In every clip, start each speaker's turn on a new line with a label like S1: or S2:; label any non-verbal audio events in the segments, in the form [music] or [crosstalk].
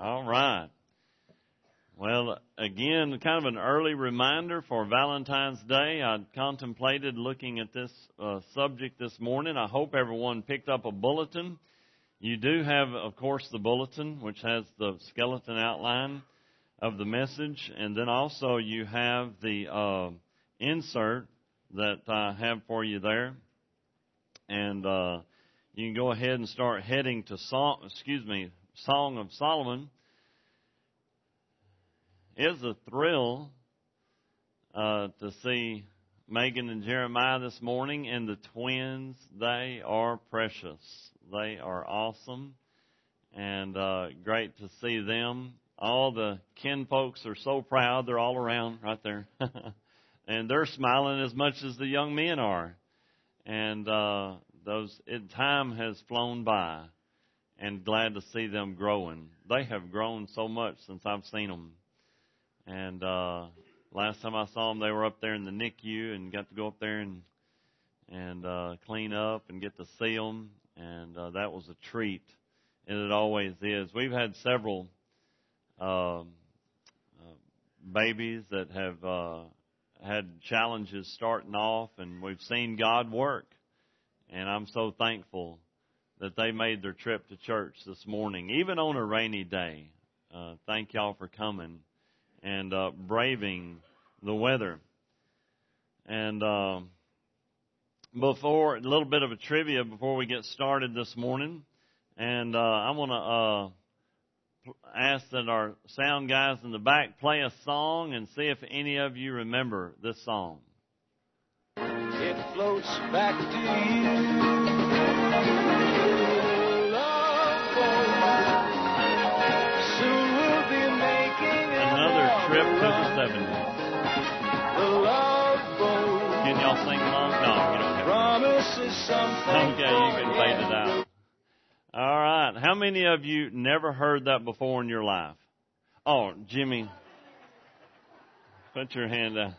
S1: All right. Well, again, kind of an early reminder for Valentine's Day. I contemplated looking at this uh, subject this morning. I hope everyone picked up a bulletin. You do have, of course, the bulletin, which has the skeleton outline of the message, and then also you have the uh, insert that I have for you there, and uh, you can go ahead and start heading to song. Excuse me, Song of Solomon is a thrill uh, to see Megan and Jeremiah this morning and the twins. They are precious. They are awesome and uh, great to see them. All the kin folks are so proud. They're all around right there. [laughs] and they're smiling as much as the young men are. And uh, those it, time has flown by and glad to see them growing. They have grown so much since I've seen them and uh, last time I saw them, they were up there in the NICU and got to go up there and and uh, clean up and get to see them, and uh, that was a treat, and it always is. We've had several uh, uh, babies that have uh, had challenges starting off, and we've seen God work, and I'm so thankful that they made their trip to church this morning, even on a rainy day. Uh, thank y'all for coming and uh, braving the weather. And uh, before a little bit of a trivia before we get started this morning, and uh, I want to uh, ask that our sound guys in the back play a song and see if any of you remember this song.
S2: It floats back to you.
S1: The 70s. Can y'all sing along? No, you don't have Okay, you can fade it out. All right. How many of you never heard that before in your life? Oh, Jimmy, put your hand down.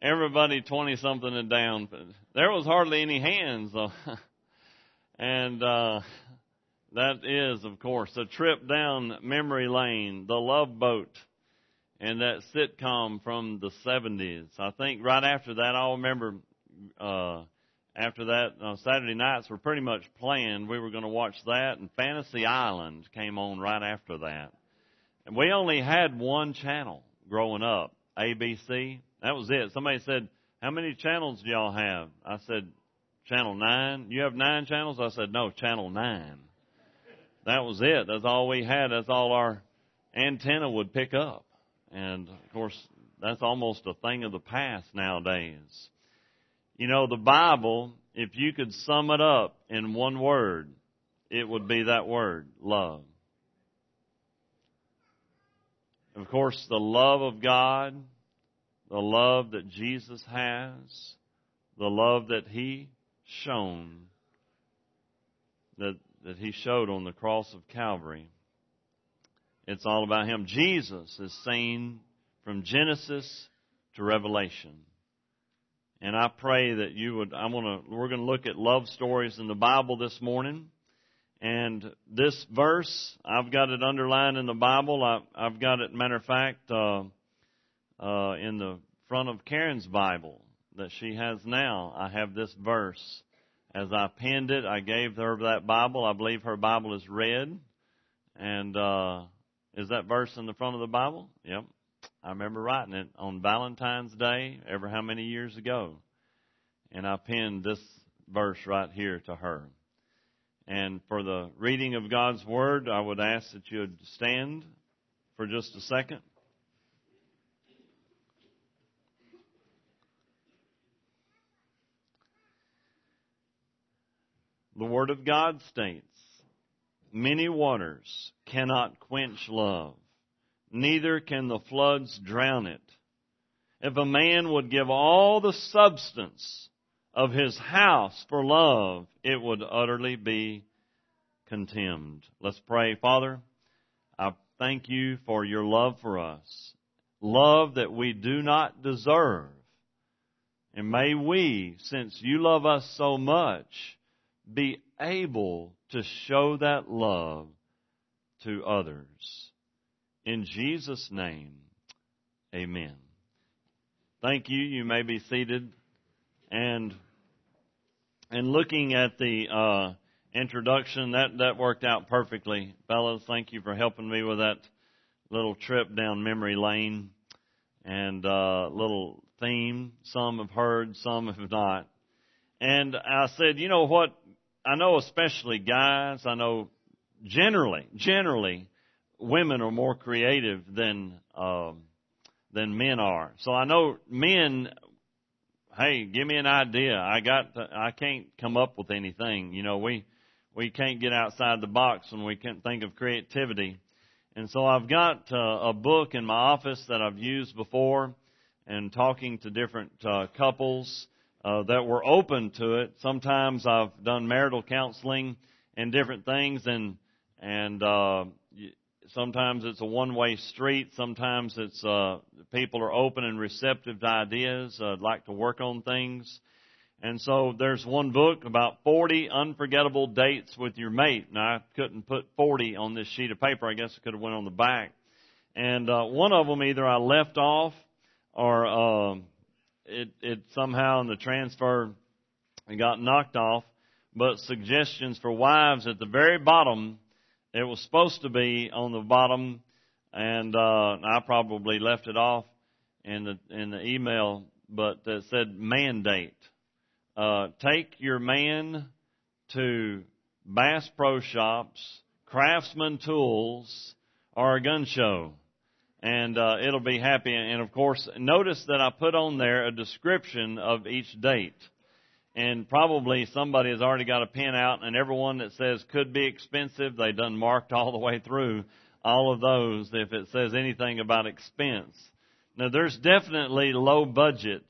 S1: Everybody 20 something and down. There was hardly any hands though. [laughs] and, uh, that is, of course, a trip down memory lane, the love boat and that sitcom from the 70s. I think right after that, I'll remember, uh, after that, uh, Saturday nights were pretty much planned. We were going to watch that, and Fantasy Island came on right after that. And we only had one channel growing up, ABC. That was it. Somebody said, how many channels do y'all have? I said, channel nine. You have nine channels? I said, no, channel nine. That was it. That's all we had. That's all our antenna would pick up. And of course, that's almost a thing of the past nowadays. You know, the Bible, if you could sum it up in one word, it would be that word, love. Of course, the love of God, the love that Jesus has, the love that He shown, that, that He showed on the cross of Calvary. It's all about Him. Jesus is seen from Genesis to Revelation. And I pray that you would, I want to, we're going to look at love stories in the Bible this morning. And this verse, I've got it underlined in the Bible. I, have got it, matter of fact, uh, uh, in the front of Karen's Bible that she has now. I have this verse. As I penned it, I gave her that Bible. I believe her Bible is red. And, uh, is that verse in the front of the Bible? Yep. I remember writing it on Valentine's Day, ever how many years ago. And I penned this verse right here to her. And for the reading of God's Word, I would ask that you would stand for just a second. The Word of God states, Many waters cannot quench love, neither can the floods drown it. If a man would give all the substance of his house for love, it would utterly be contemned. Let's pray. Father, I thank you for your love for us. Love that we do not deserve. And may we, since you love us so much, be able to show that love to others. In Jesus' name, amen. Thank you. You may be seated. And and looking at the uh, introduction, that that worked out perfectly, fellows. Thank you for helping me with that little trip down memory lane and uh, little theme. Some have heard, some have not. And I said, you know what? I know especially guys, I know generally, generally, women are more creative than, um, than men are. So I know men, hey, give me an idea. I got, to, I can't come up with anything. You know, we, we can't get outside the box when we can't think of creativity. And so I've got uh, a book in my office that I've used before and talking to different uh, couples uh, that were open to it. Sometimes I've done marital counseling and different things, and and uh, sometimes it's a one-way street. Sometimes it's uh, people are open and receptive to ideas, uh, like to work on things. And so there's one book about 40 unforgettable dates with your mate. Now I couldn't put 40 on this sheet of paper. I guess I could have went on the back. And uh, one of them either I left off or um, it it somehow in the transfer it got knocked off. But suggestions for wives at the very bottom, it was supposed to be on the bottom, and uh, I probably left it off in the in the email, but it said mandate. Uh, take your man to Bass Pro Shops, Craftsman Tools, or a gun show and uh, it'll be happy. And of course, notice that I put on there a description of each date. And probably somebody has already got a pen out, and everyone that says could be expensive, they done marked all the way through all of those if it says anything about expense. Now, there's definitely low budget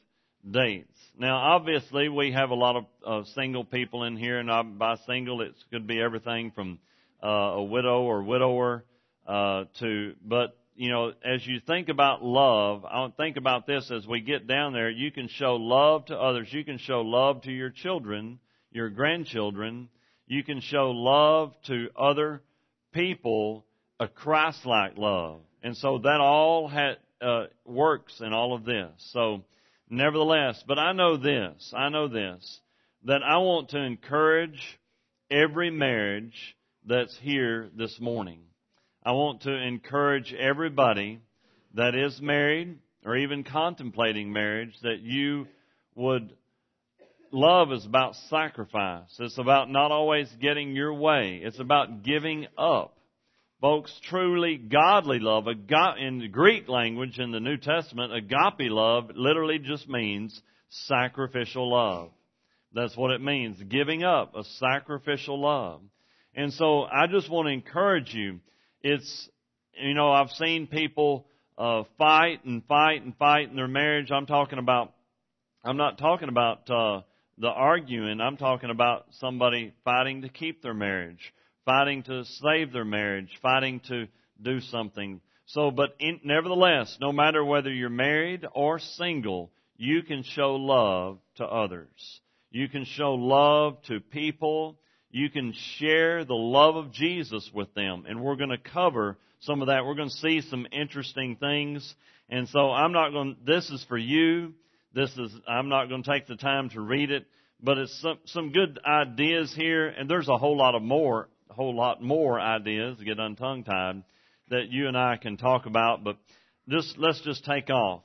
S1: dates. Now, obviously, we have a lot of uh, single people in here, and by single, it could be everything from uh, a widow or widower uh, to, but you know, as you think about love, I think about this as we get down there. You can show love to others. You can show love to your children, your grandchildren. You can show love to other people, a Christ-like love. And so that all uh, works in all of this. So, nevertheless, but I know this, I know this, that I want to encourage every marriage that's here this morning. I want to encourage everybody that is married or even contemplating marriage that you would love is about sacrifice. It's about not always getting your way. It's about giving up. Folks, truly godly love, in the Greek language in the New Testament, agape love literally just means sacrificial love. That's what it means, giving up, a sacrificial love. And so I just want to encourage you it's, you know, I've seen people uh, fight and fight and fight in their marriage. I'm talking about, I'm not talking about uh, the arguing. I'm talking about somebody fighting to keep their marriage, fighting to save their marriage, fighting to do something. So, but in, nevertheless, no matter whether you're married or single, you can show love to others. You can show love to people you can share the love of Jesus with them. And we're going to cover some of that. We're going to see some interesting things. And so I'm not going, this is for you. This is, I'm not going to take the time to read it, but it's some, some good ideas here. And there's a whole lot of more, a whole lot more ideas to get untongue tied that you and I can talk about, but just, let's just take off.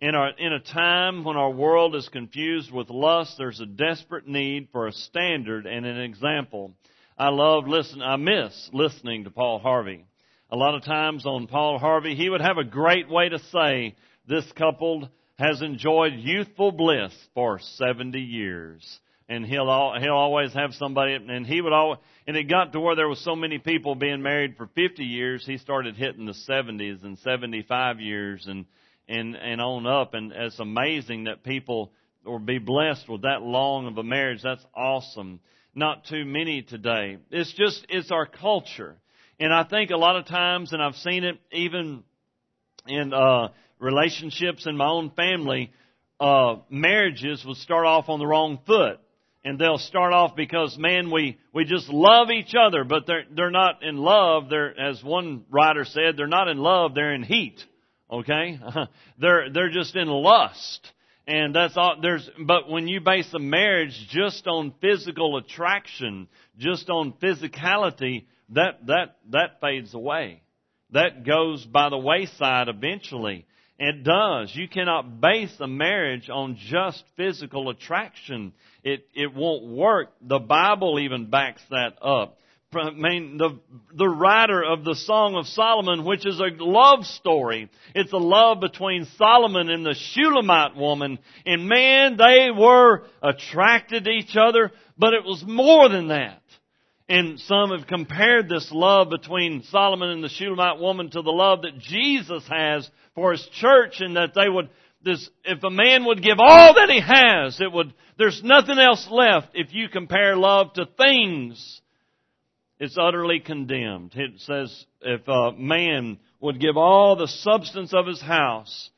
S1: In, our, in a time when our world is confused with lust, there's a desperate need for a standard and an example. I love listen, I miss listening to Paul Harvey. A lot of times on Paul Harvey, he would have a great way to say, this couple has enjoyed youthful bliss for 70 years. And he'll, he'll always have somebody, and he would always, and it got to where there was so many people being married for 50 years, he started hitting the 70s and 75 years and, and, and on up. And it's amazing that people will be blessed with that long of a marriage. That's awesome. Not too many today. It's just, it's our culture. And I think a lot of times, and I've seen it even in, uh, relationships in my own family, uh, marriages would start off on the wrong foot. and they'll start off because man we we just love each other but they're they're not in love they're as one writer said they're not in love they're in heat okay [laughs] they're they're just in lust and that's all there's but when you base a marriage just on physical attraction just on physicality that that that fades away that goes by the wayside eventually it does. You cannot base a marriage on just physical attraction. It, it won't work. The Bible even backs that up. I mean, the, the writer of the Song of Solomon, which is a love story. It's a love between Solomon and the Shulamite woman. And man, they were attracted to each other, but it was more than that. And some have compared this love between Solomon and the Shulamite woman to the love that Jesus has for his church and that they would, this, if a man would give all that he has, it would, there's nothing else left if you compare love to things. It's utterly condemned. It says if a man would give all the substance of his house,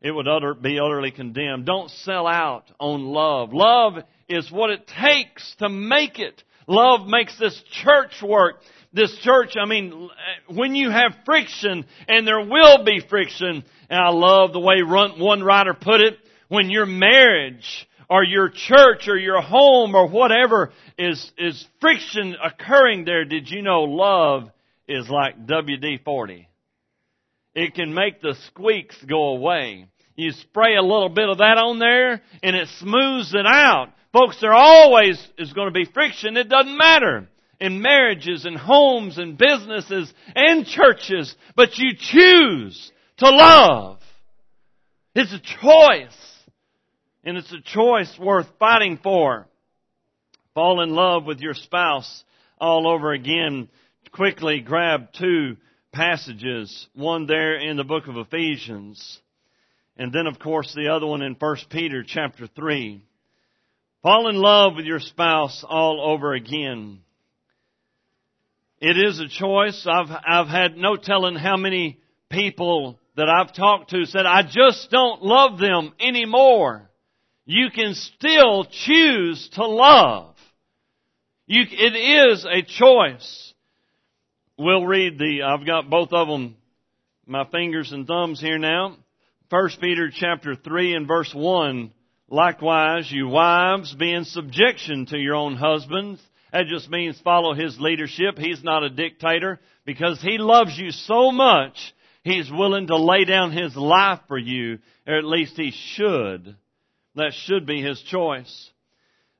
S1: it would utter, be utterly condemned. Don't sell out on love. Love is what it takes to make it. Love makes this church work. This church, I mean, when you have friction, and there will be friction, and I love the way one writer put it, when your marriage or your church or your home or whatever is, is friction occurring there, did you know love is like WD-40? It can make the squeaks go away. You spray a little bit of that on there and it smooths it out. Folks, there always is going to be friction. It doesn't matter. In marriages and homes and businesses and churches. But you choose to love. It's a choice. And it's a choice worth fighting for. Fall in love with your spouse all over again. Quickly grab two passages. One there in the book of Ephesians. And then of course the other one in 1 Peter chapter 3. Fall in love with your spouse all over again. It is a choice. I've, I've had no telling how many people that I've talked to said, I just don't love them anymore. You can still choose to love. You, it is a choice. We'll read the, I've got both of them, my fingers and thumbs here now. First Peter chapter 3 and verse 1 Likewise, you wives, be in subjection to your own husbands. That just means follow his leadership. He's not a dictator because he loves you so much, he's willing to lay down his life for you, or at least he should. That should be his choice.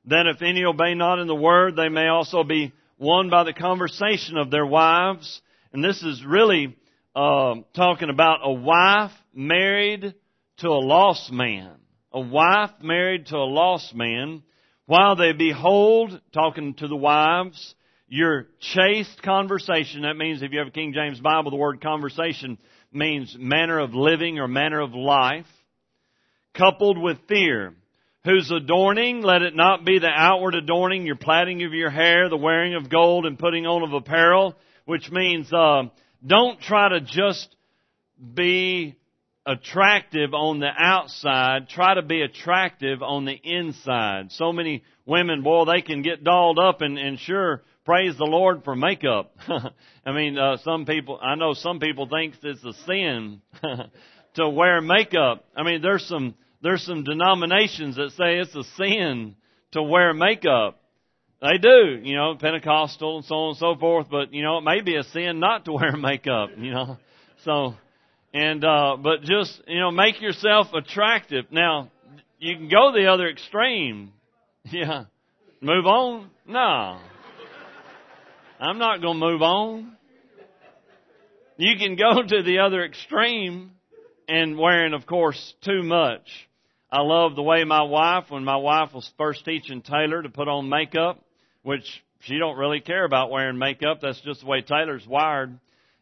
S1: That if any obey not in the word, they may also be won by the conversation of their wives. And this is really uh, talking about a wife married to a lost man a wife married to a lost man, while they behold, talking to the wives, your chaste conversation. That means if you have a King James Bible, the word conversation means manner of living or manner of life, coupled with fear. Whose adorning, let it not be the outward adorning, your plaiting of your hair, the wearing of gold and putting on of apparel, which means, uh, don't try to just be attractive on the outside, try to be attractive on the inside. So many women, boy, they can get dolled up and, and sure, praise the Lord for makeup. [laughs] I mean, uh, some people, I know some people think it's a sin [laughs] to wear makeup. I mean, there's some, there's some denominations that say it's a sin to wear makeup. They do, you know, Pentecostal and so on and so forth, but you know, it may be a sin not to [laughs] wear makeup, you know. So, and, uh, but just, you know, make yourself attractive. Now, you can go the other extreme. [laughs] Yeah. Move on? No. I'm not going to move on. You can go to the other extreme and wearing, of course, too much. I love the way my wife, when my wife was first teaching Taylor to put on makeup, which she don't really care about wearing makeup. That's just the way Taylor's wired,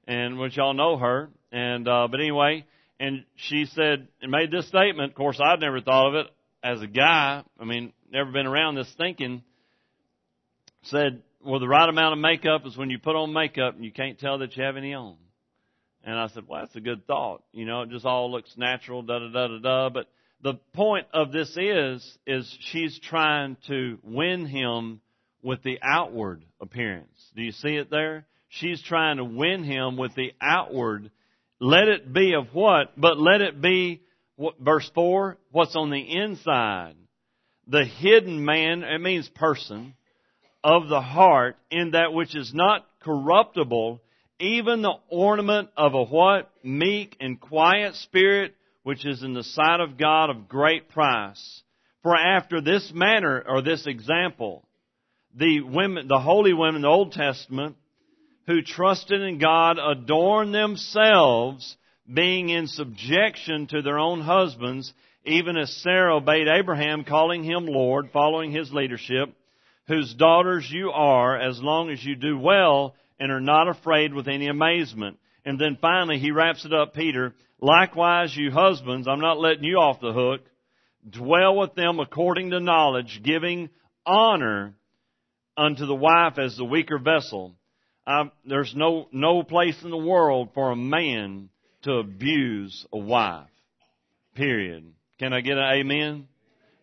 S1: and which y'all know her. And uh, but anyway, and she said and made this statement. Of course, I'd never thought of it as a guy. I mean, never been around this thinking. Said, well, the right amount of makeup is when you put on makeup and you can't tell that you have any on. And I said, well, that's a good thought. You know, it just all looks natural, da da da da da. But the point of this is, is she's trying to win him with the outward appearance. Do you see it there? She's trying to win him with the outward. Let it be of what? But let it be, what, verse 4, what's on the inside. The hidden man, it means person, of the heart in that which is not corruptible, even the ornament of a what? Meek and quiet spirit, which is in the sight of God of great price. For after this manner, or this example, the women, the holy women in the Old Testament, who trusted in God adorned themselves, being in subjection to their own husbands, even as Sarah obeyed Abraham, calling him Lord, following his leadership, whose daughters you are, as long as you do well and are not afraid with any amazement. And then finally, he wraps it up, Peter, likewise you husbands, I'm not letting you off the hook, dwell with them according to knowledge, giving honor unto the wife as the weaker vessel. Um, there's no, no place in the world for a man to abuse a wife. Period. Can I get an amen?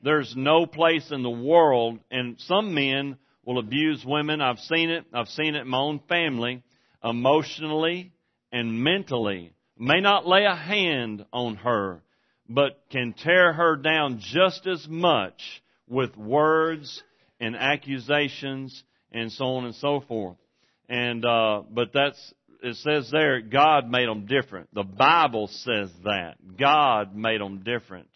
S1: There's no place in the world, and some men will abuse women. I've seen it. I've seen it in my own family, emotionally and mentally. May not lay a hand on her, but can tear her down just as much with words and accusations and so on and so forth. And uh, but that's it says there God made them different. The Bible says that God made them different.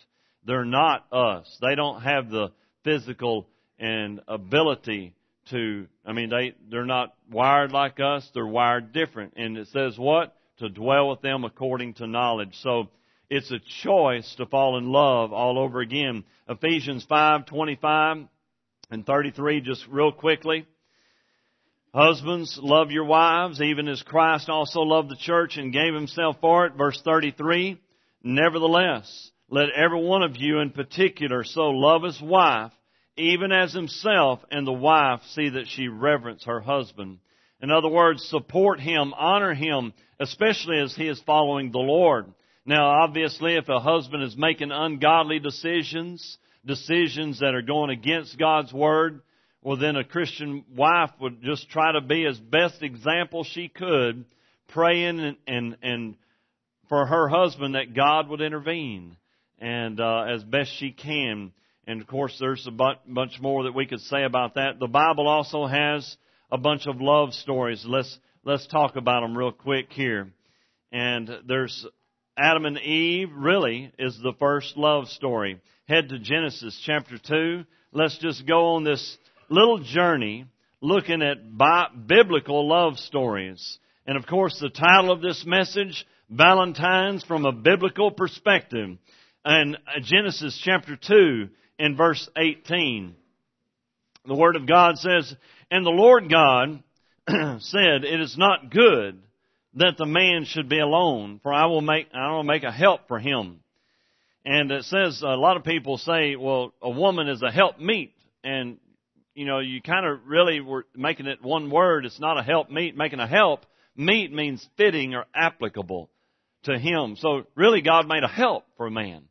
S1: They're not us. They don't have the physical and ability to. I mean, they they're not wired like us. They're wired different. And it says what to dwell with them according to knowledge. So it's a choice to fall in love all over again. Ephesians five twenty five and 33, just real quickly. Husbands, love your wives, even as Christ also loved the church and gave himself for it. Verse 33, Nevertheless, let every one of you in particular so love his wife, even as himself, and the wife see that she reverence her husband. In other words, support him, honor him, especially as he is following the Lord. Now, obviously, if a husband is making ungodly decisions, decisions that are going against God's Word, well then a Christian wife would just try to be as best example she could, praying and, and, and for her husband that God would intervene and uh, as best she can. And of course, there's a bunch more that we could say about that. The Bible also has a bunch of love stories. Let's let's talk about them real quick here. And there's Adam and Eve. Really, is the first love story head to Genesis chapter 2. Let's just go on this little journey looking at biblical love stories. And of course, the title of this message, Valentine's from a Biblical Perspective. And uh, Genesis chapter 2 in verse 18. The Word of God says, And the Lord God [clears throat] said, It is not good that the man should be alone, for I will make, I will make a help for him. And it says, a lot of people say, well, a woman is a help meet. And, you know, you kind of really were making it one word. It's not a help meet. Making a help meet means fitting or applicable to him. So really God made a help for a man.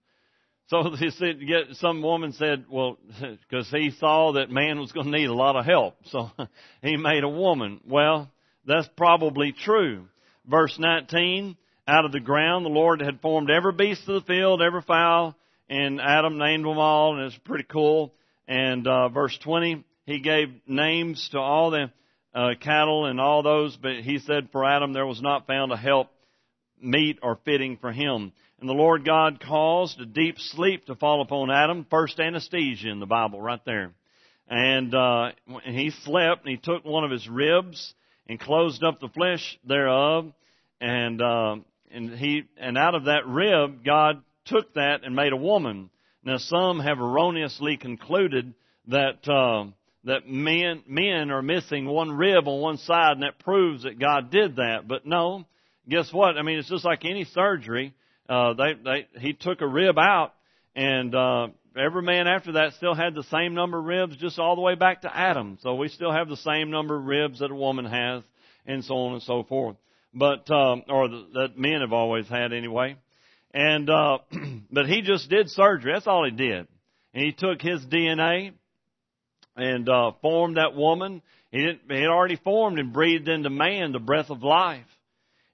S1: So [laughs] he said, some woman said, well, [laughs] because he saw that man was going to need a lot of help. [laughs] So he made a woman. Well, that's probably true. Verse 19, out of the ground. The Lord had formed every beast of the field, every fowl, and Adam named them all, and it's pretty cool. And uh, verse 20, he gave names to all the uh, cattle and all those, but he said for Adam there was not found a help meet or fitting for him. And the Lord God caused a deep sleep to fall upon Adam, first anesthesia in the Bible right there. And uh, he slept, and he took one of his ribs and closed up the flesh thereof, and uh, and he and out of that rib God took that and made a woman. Now some have erroneously concluded that uh, that men men are missing one rib on one side, and that proves that God did that. But no, guess what? I mean, it's just like any surgery. Uh, they they he took a rib out, and uh, every man after that still had the same number of ribs, just all the way back to Adam. So we still have the same number of ribs that a woman has, and so on and so forth but um, or the, that men have always had anyway. And, uh, [clears throat] but he just did surgery. That's all he did. And he took his DNA and, uh, formed that woman. He didn't, he had already formed and breathed into man the breath of life.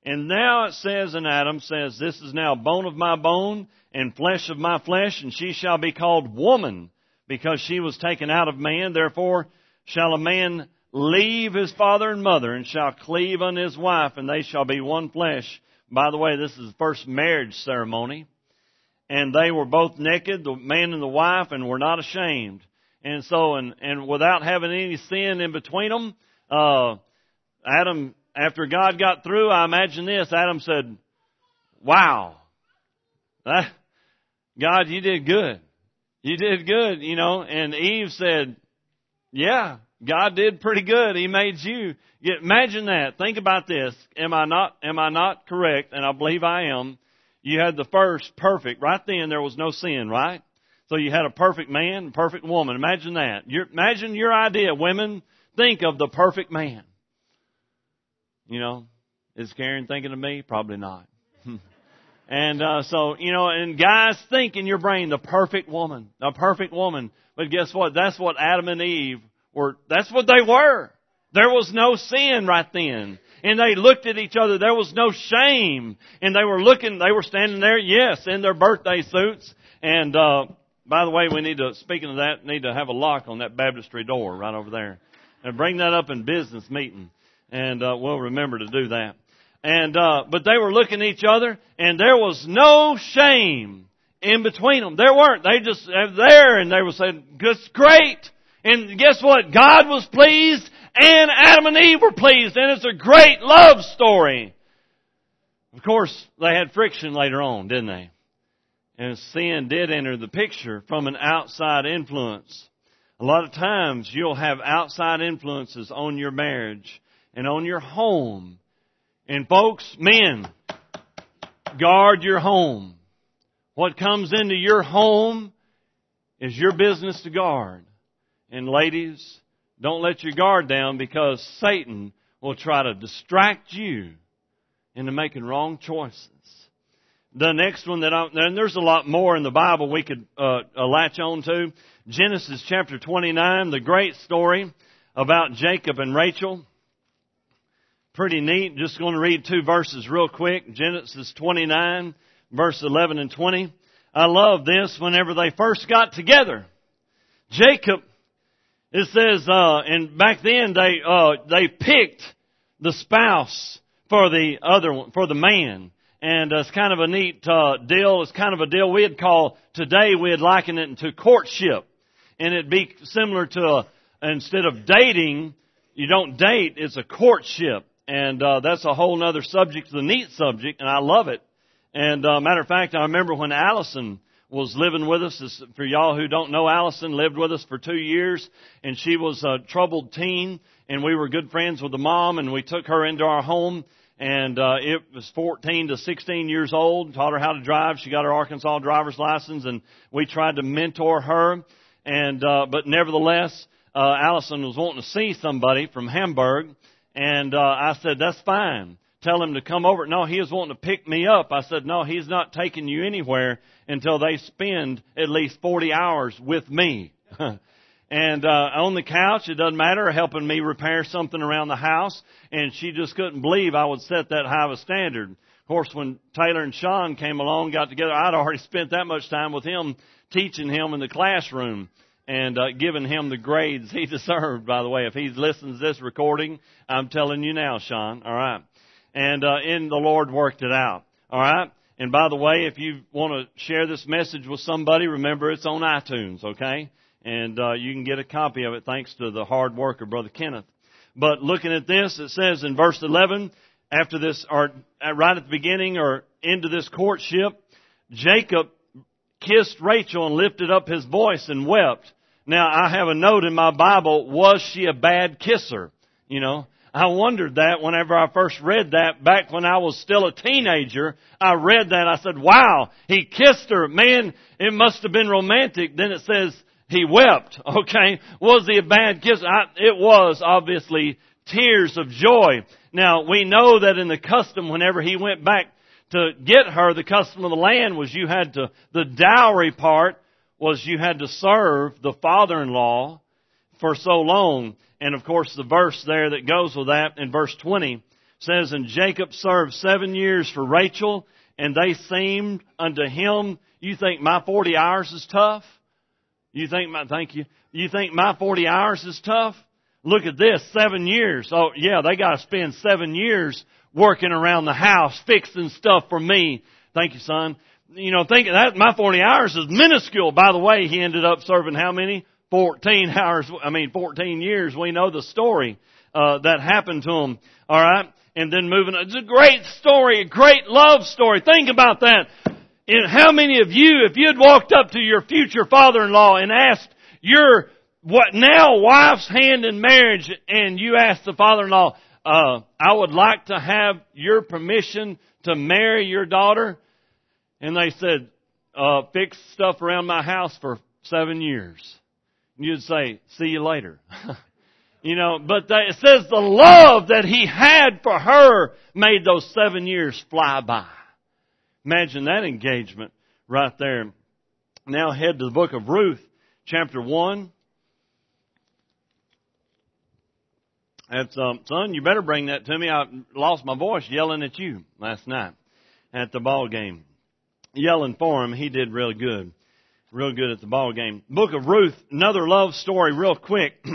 S1: And now it says in Adam says, this is now bone of my bone and flesh of my flesh, and she shall be called woman because she was taken out of man. Therefore shall a man leave his father and mother and shall cleave unto his wife and they shall be one flesh. By the way, this is the first marriage ceremony. And they were both naked, the man and the wife, and were not ashamed. And so, and, and without having any sin in between them, uh, Adam after God got through, I imagine this, Adam said, wow, that, God, you did good. You did good, you know, and Eve said, yeah, God did pretty good. He made you. Imagine that. Think about this. Am I not, am I not correct? And I believe I am. You had the first perfect. Right then there was no sin, right? So you had a perfect man, perfect woman. Imagine that. Your, imagine your idea, women. Think of the perfect man. You know, is Karen thinking of me? Probably not. [laughs] and uh, so, you know, and guys think in your brain the perfect woman, the perfect woman. But guess what? That's what Adam and Eve were. That's what they were. There was no sin right then. And they looked at each other. There was no shame. And they were looking, they were standing there, yes, in their birthday suits. And, uh, by the way, we need to, speaking of that, need to have a lock on that baptistry door right over there. And bring that up in business meeting and uh, we'll remember to do that. And uh, but they were looking at each other, and there was no shame in between them. There weren't. They just were there, and they were saying, "That's great." And guess what? God was pleased, and Adam and Eve were pleased, and it's a great love story. Of course, they had friction later on, didn't they? And sin did enter the picture from an outside influence. A lot of times you'll have outside influences on your marriage and on your home. And folks, men, guard your home. What comes into your home is your business to guard. And ladies, don't let your guard down because Satan will try to distract you into making wrong choices. The next one that I, and there's a lot more in the Bible we could uh, uh latch on to. Genesis chapter 29, the great story about Jacob and Rachel pretty neat. Just going to read two verses real quick. Genesis 29, verse 11 and 20. I love this whenever they first got together. Jacob, it says, uh, and back then they, uh, they picked the spouse for the other one, for the man. And it's kind of a neat, uh, deal. It's kind of a deal we'd call, today we'd liken it to courtship. And it'd be similar to instead of dating, you don't date, it's a courtship and uh, that's a whole other subject, the neat subject, and I love it. And uh, matter of fact, I remember when Allison was living with us. For y'all who don't know, Allison lived with us for two years, and she was a troubled teen, and we were good friends with the mom, and we took her into our home. And uh, it was 14 to 16 years old. Taught her how to drive. She got her Arkansas driver's license, and we tried to mentor her. And uh, but nevertheless, uh, Allison was wanting to see somebody from Hamburg and uh, I said, that's fine. Tell him to come over. No, he was wanting to pick me up. I said, no, he's not taking you anywhere until they spend at least 40 hours with me. [laughs] and uh, on the couch, it doesn't matter, helping me repair something around the house. And she just couldn't believe I would set that high of a standard. Of course, when Taylor and Sean came along, got together, I'd already spent that much time with him teaching him in the classroom and uh, giving him the grades he [laughs] deserved. By the way, if he listens to this recording, I'm telling you now, Sean. All right, and uh, in the Lord worked it out. All right. And by the way, if you want to share this message with somebody, remember it's on iTunes, okay? And uh, you can get a copy of it thanks to the hard work of Brother Kenneth. But looking at this, it says in verse 11, after this, or right at the beginning, or into this courtship, Jacob kissed Rachel and lifted up his voice and wept. Now, I have a note in my Bible, was she a bad kisser? You know, I wondered that whenever I first read that back when I was still a teenager. I read that. I said, wow, he kissed her. Man, it must have been romantic. Then it says he wept. [laughs] Okay. Was he a bad kisser? I, it was obviously tears of joy. Now we know that in the custom, whenever he went back to get her, the custom of the land was you had to, the dowry part was you had to serve the father-in-law for so long. And of course the verse there that goes with that in verse 20 says, And Jacob served seven years for Rachel, and they seemed unto him, you think my 40 hours is tough? You think my, thank you. You think my 40 hours is tough? Look at this, seven years. Oh yeah, they gotta spend seven years working around the house, fixing stuff for me. Thank you, son. You know, think that my 40 hours is minuscule. By the way, he ended up serving how many? 14 [laughs] hours, I mean 14 years. We know the story, uh, that happened to him. Alright? And then moving on. It's a great story, a great love story. Think about that. And how many of you, if you had walked up to your future father-in-law and asked your what now wife's hand in marriage and you asked the father-in-law, uh, I would like to have your permission to marry your daughter. And they said, uh, fix stuff around my house for seven years. And you'd say, see you later. [laughs] you know, but they, it says the love that he had for her made those seven years fly by. Imagine that engagement right there. Now head to the book of Ruth, chapter 1. That's um, son, you better bring that to me. I lost my voice yelling at you last night at the ball game. Yelling for him, he did real good. Real good at the ball game. Book of Ruth, another love story real quick. [clears throat]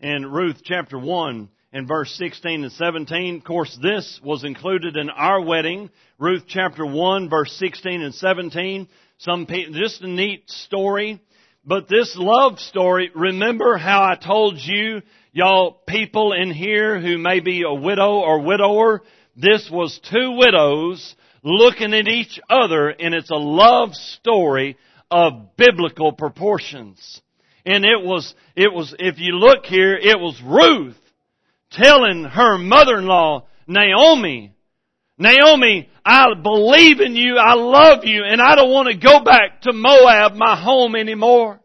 S1: in Ruth chapter 1 and verse 16 and 17. Of course, this was included in our wedding. Ruth chapter 1 verse 16 and 17. Some people, just a neat story but this love story, remember how I told you, y'all people in here who may be a widow or widower, this was two widows looking at each other and it's a love story of biblical proportions. And it was, it was, if you look here, it was Ruth telling her mother-in-law, Naomi, Naomi, I believe in you, I love you, and I don't want to go back to Moab, my home anymore.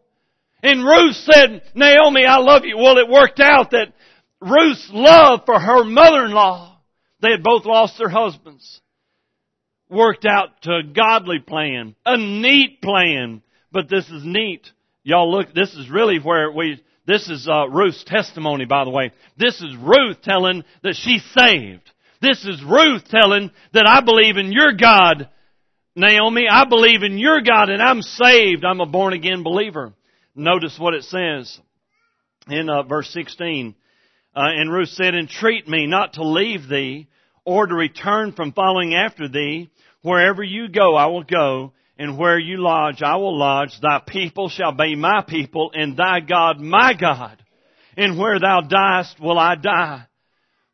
S1: And Ruth said, Naomi, I love you. Well, it worked out that Ruth's love for her mother-in-law, they had both lost their husbands, worked out to a godly plan, a neat plan. But this is neat. Y'all look, this is really where we, this is uh, Ruth's testimony, by the way. This is Ruth telling that she's saved. This is Ruth telling that I believe in your God, Naomi. I believe in your God and I'm saved. I'm a born again believer. Notice what it says in uh, verse 16. Uh, and Ruth said, Entreat me not to leave thee or to return from following after thee. Wherever you go, I will go, and where you lodge, I will lodge. Thy people shall be my people, and thy God my God. And where thou diest, will I die.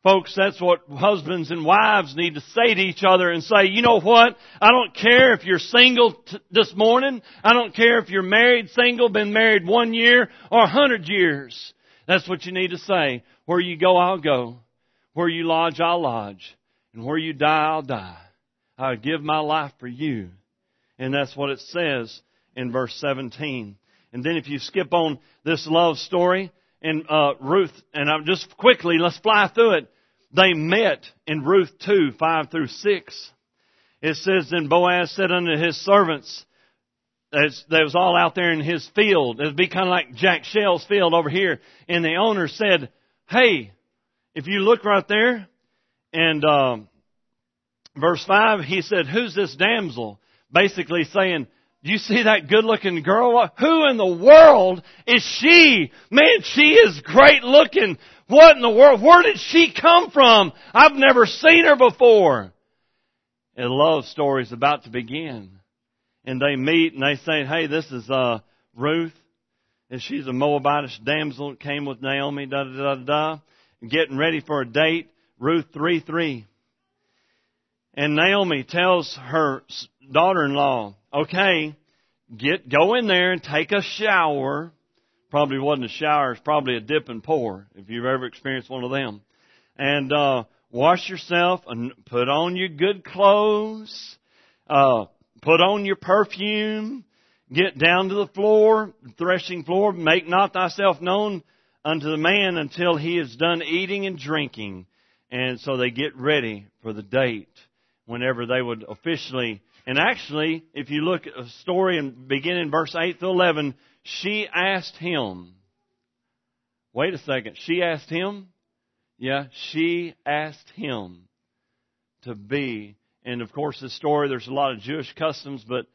S1: Folks, that's what husbands and wives need to say to each other and say, you know what? I don't care if you're single t- this morning. I don't care if you're married, single, been married one year or a hundred years. That's what you need to say. Where you go, I'll go. Where you lodge, I'll lodge. And where you die, I'll die. I'll give my life for you. And that's what it says in verse 17. And then if you skip on this love story, and uh, Ruth, and I'm just quickly, let's fly through it. They met in Ruth 2, 5 through 6. It says, Then Boaz said unto his servants, as they was all out there in his field. It'd be kind of like Jack Shell's field over here. And the owner said, Hey, if you look right there, and um, verse 5, he said, Who's this damsel? Basically saying, you see that good looking girl? Who in the world is she? Man, she is great looking. What in the world? Where did she come from? I've never seen her before. And a love story is about to begin. And they meet and they say, hey, this is, uh, Ruth. And she's a Moabitish damsel that came with Naomi, da da da da. Getting ready for a date. Ruth 3 3. And Naomi tells her daughter-in-law, okay, get, go in there and take a shower Probably wasn't a shower, it's probably a dip and pour, if you've ever experienced one of them. And, uh, wash yourself and put on your good clothes, uh, put on your perfume, get down to the floor, threshing floor, make not thyself known unto the man until he is done eating and drinking. And so they get ready for the date whenever they would officially, and actually, if you look at the story and begin in verse 8 to 11, she asked him, wait a second, she asked him? Yeah, she asked him to be, and of course this story, there's a lot of Jewish customs, but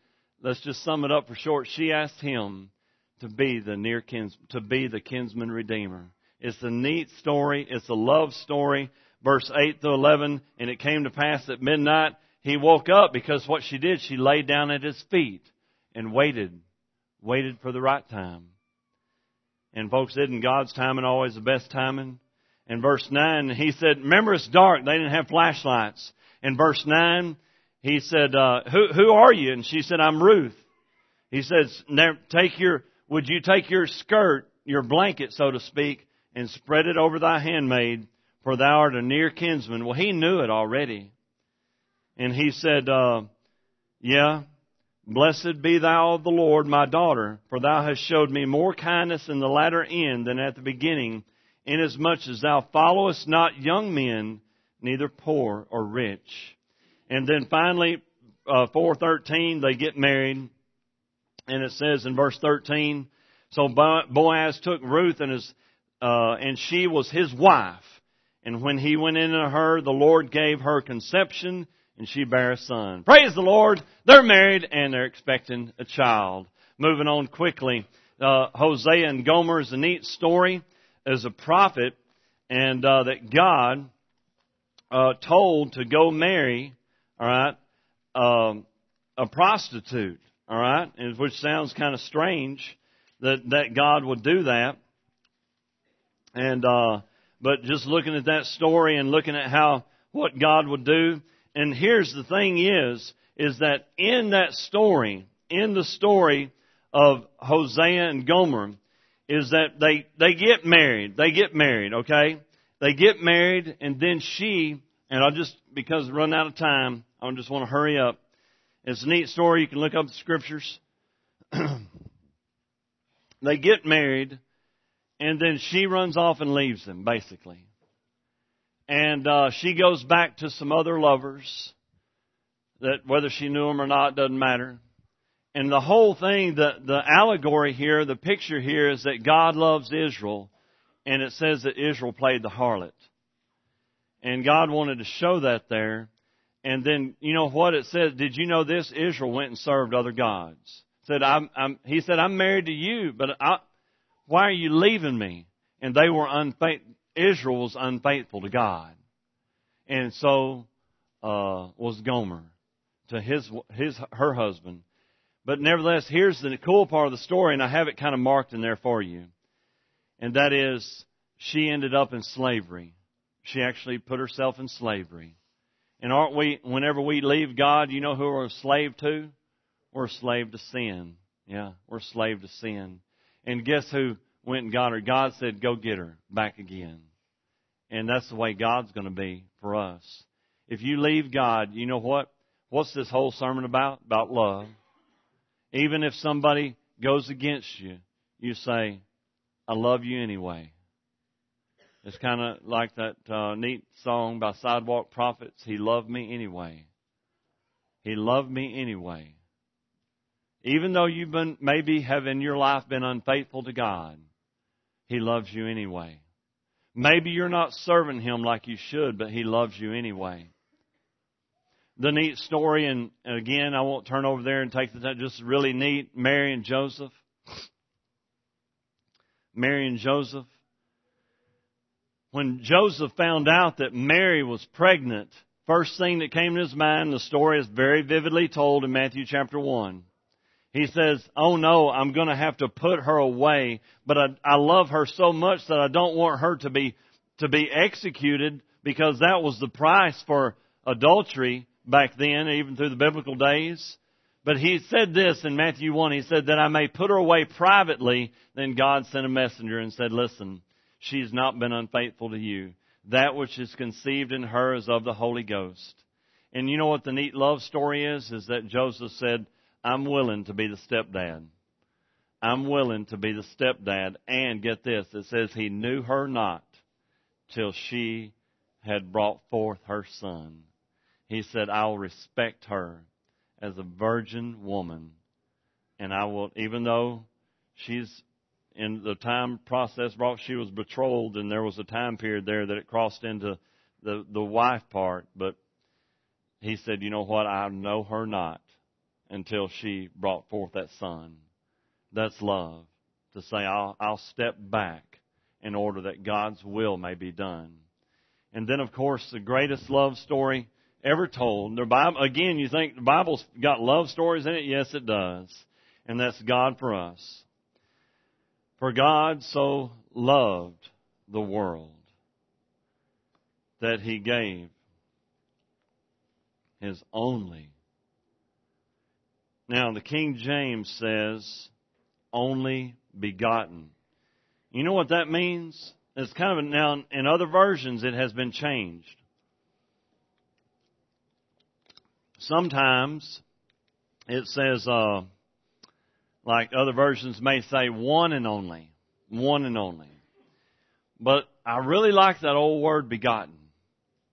S1: let's just sum it up for short. She asked him to be the near kins, to be the kinsman redeemer. It's a neat story. It's a love story. Verse 8 to 11, and it came to pass at midnight, he woke up because what she did, she laid down at his feet and waited, waited for the right time. And folks, isn't God's timing always the best timing? In verse 9, he said, remember it's dark. They didn't have flashlights. In verse 9, he said, uh, who, who are you? And she said, I'm Ruth. He says, take your, would you take your skirt, your blanket, so to speak, and spread it over thy handmaid, for thou art a near kinsman. Well, he knew it already. And he said, uh, yeah, blessed be thou of the Lord, my daughter, for thou hast showed me more kindness in the latter end than at the beginning, inasmuch as thou followest not young men, neither poor or rich. And then finally, uh, 413, they get married. And it says in verse 13, so Boaz took Ruth and his, uh, and she was his wife. And when he went into her, the Lord gave her conception and she bare a son. Praise the Lord. They're married and they're expecting a child. Moving on quickly, uh, Hosea and Gomer is a neat story as a prophet and uh, that God uh, told to go marry, all right, um, a prostitute all right, which sounds kind of strange that that God would do that. And uh, but just looking at that story and looking at how what God would do, and here's the thing is is that in that story, in the story of Hosea and Gomer, is that they they get married. They get married, okay? They get married, and then she and I'll just because we run out of time, I just want to hurry up. It's a neat story. You can look up the scriptures. [clears throat] they get married, and then she runs off and leaves them, basically. And uh, she goes back to some other lovers. That whether she knew them or not doesn't matter. And the whole thing, the the allegory here, the picture here is that God loves Israel, and it says that Israel played the harlot. And God wanted to show that there. And then, you know what it says? Did you know this? Israel went and served other gods. Said, I'm, I'm, he said, I'm married to you, but I, why are you leaving me? And they were unfaithful. Israel was unfaithful to God. And so, uh, was Gomer to his, his, her husband. But nevertheless, here's the cool part of the story, and I have it kind of marked in there for you. And that is, she ended up in slavery. She actually put herself in slavery. And aren't we, whenever we leave God, you know who we're a slave to? We're a slave to sin. Yeah, we're a slave to sin. And guess who went and got her? God said, go get her back again. And that's the way God's going to be for us. If you leave God, you know what? What's this whole sermon about? About love. Even if somebody goes against you, you say, I love you anyway. It's kind of like that uh, neat song by Sidewalk Prophets. He loved me anyway. He loved me anyway. Even though you've been maybe have in your life been unfaithful to God, He loves you anyway. Maybe you're not serving Him like you should, but He loves you anyway. The neat story, and again, I won't turn over there and take the time, just really neat. Mary and Joseph. Mary and Joseph when Joseph found out that Mary was pregnant, first thing that came to his mind, the story is very vividly told in Matthew chapter 1. He says, Oh no, I'm going to have to put her away, but I, I love her so much that I don't want her to be, to be executed because that was the price for adultery back then, even through the biblical days. But he said this in Matthew 1, he said that I may put her away privately. Then God sent a messenger and said, listen, she's not been unfaithful to you. That which is conceived in her is of the Holy Ghost. And you know what the neat love story is? Is that Joseph said, I'm willing to be the stepdad. I'm willing to be the stepdad. And get this, it says he knew her not till she had brought forth her son. He said, I'll respect her as a virgin woman. And I will, even though she's in the time process brought, she was betrothed and there was a time period there that it crossed into the, the wife part, but he said, you know what? I know her not until she brought forth that son. That's love. To say, I'll, I'll step back in order that God's will may be done. And then, of course, the greatest love story ever told. The Bible, again, you think the Bible's got love stories in it? Yes, it does. And that's God for us. For God so loved the world that he gave his only. Now, the King James says, only begotten. You know what that means? It's kind of, now, in other versions, it has been changed. Sometimes it says, uh, like other versions may say, one and only. One and only. But I really like that old word begotten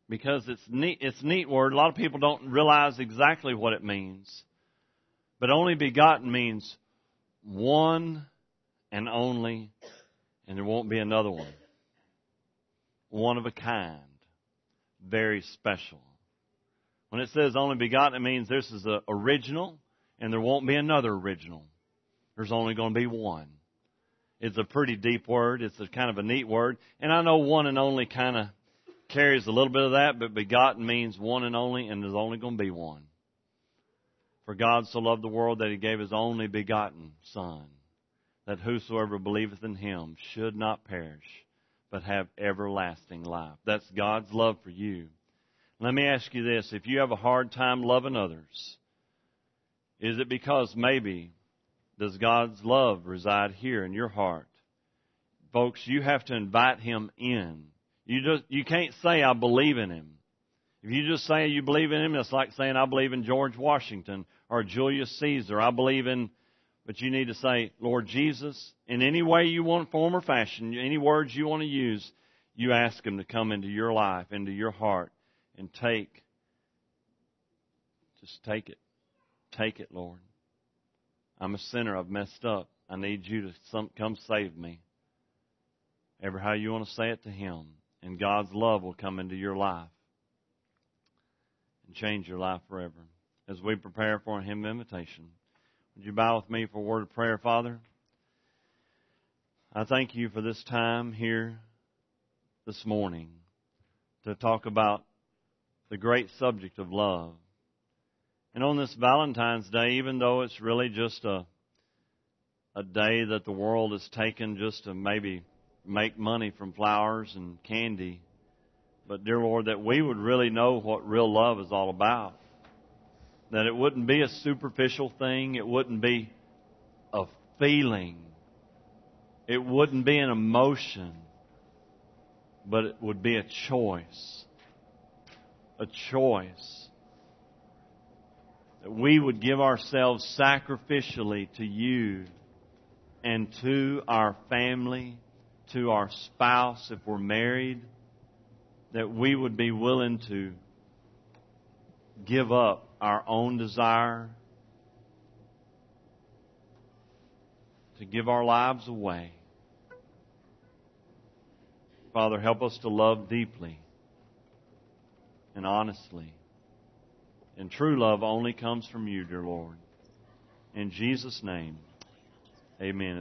S1: because it's neat, it's a neat word. A lot of people don't realize exactly what it means. But only begotten means one and only, and there won't be another one. One of a kind. Very special. When it says only begotten, it means this is the original, and there won't be another original. There's only going to be one. It's a pretty deep word. It's a kind of a neat word. And I know one and only kind of carries a little bit of that, but begotten means one and only, and there's only going to be one. For God so loved the world that he gave his only begotten Son, that whosoever believeth in him should not perish, but have everlasting life. That's God's love for you. Let me ask you this. If you have a hard time loving others, is it because maybe does God's love reside here in your heart? Folks, you have to invite Him in you just you can't say I believe in him. If you just say you believe in him, it's like saying I believe in George Washington or Julius Caesar. I believe in but you need to say, Lord Jesus, in any way you want, form or fashion, any words you want to use, you ask him to come into your life, into your heart, and take. Just take it. Take it, Lord. I'm a sinner. I've messed up. I need you to come save me. Ever how you want to say it to him and God's love will come into your life and change your life forever. As we prepare for a hymn of invitation, would you bow with me for a word of prayer, Father? I thank you for this time here this morning to talk about the great subject of love. And on this Valentine's Day, even though it's really just a a day that the world has taken just to maybe make money from flowers and candy. But, dear Lord, that we would really know what real love is all about. That it wouldn't be a superficial thing. It wouldn't be a feeling. It wouldn't be an emotion. But it would be a choice. A choice. That we would give ourselves sacrificially to you and to our family to our spouse if we're married, that we would be willing to give up our own desire, to give our lives away. Father, help us to love deeply and honestly. And true love only comes from you, dear Lord. In Jesus' name, amen.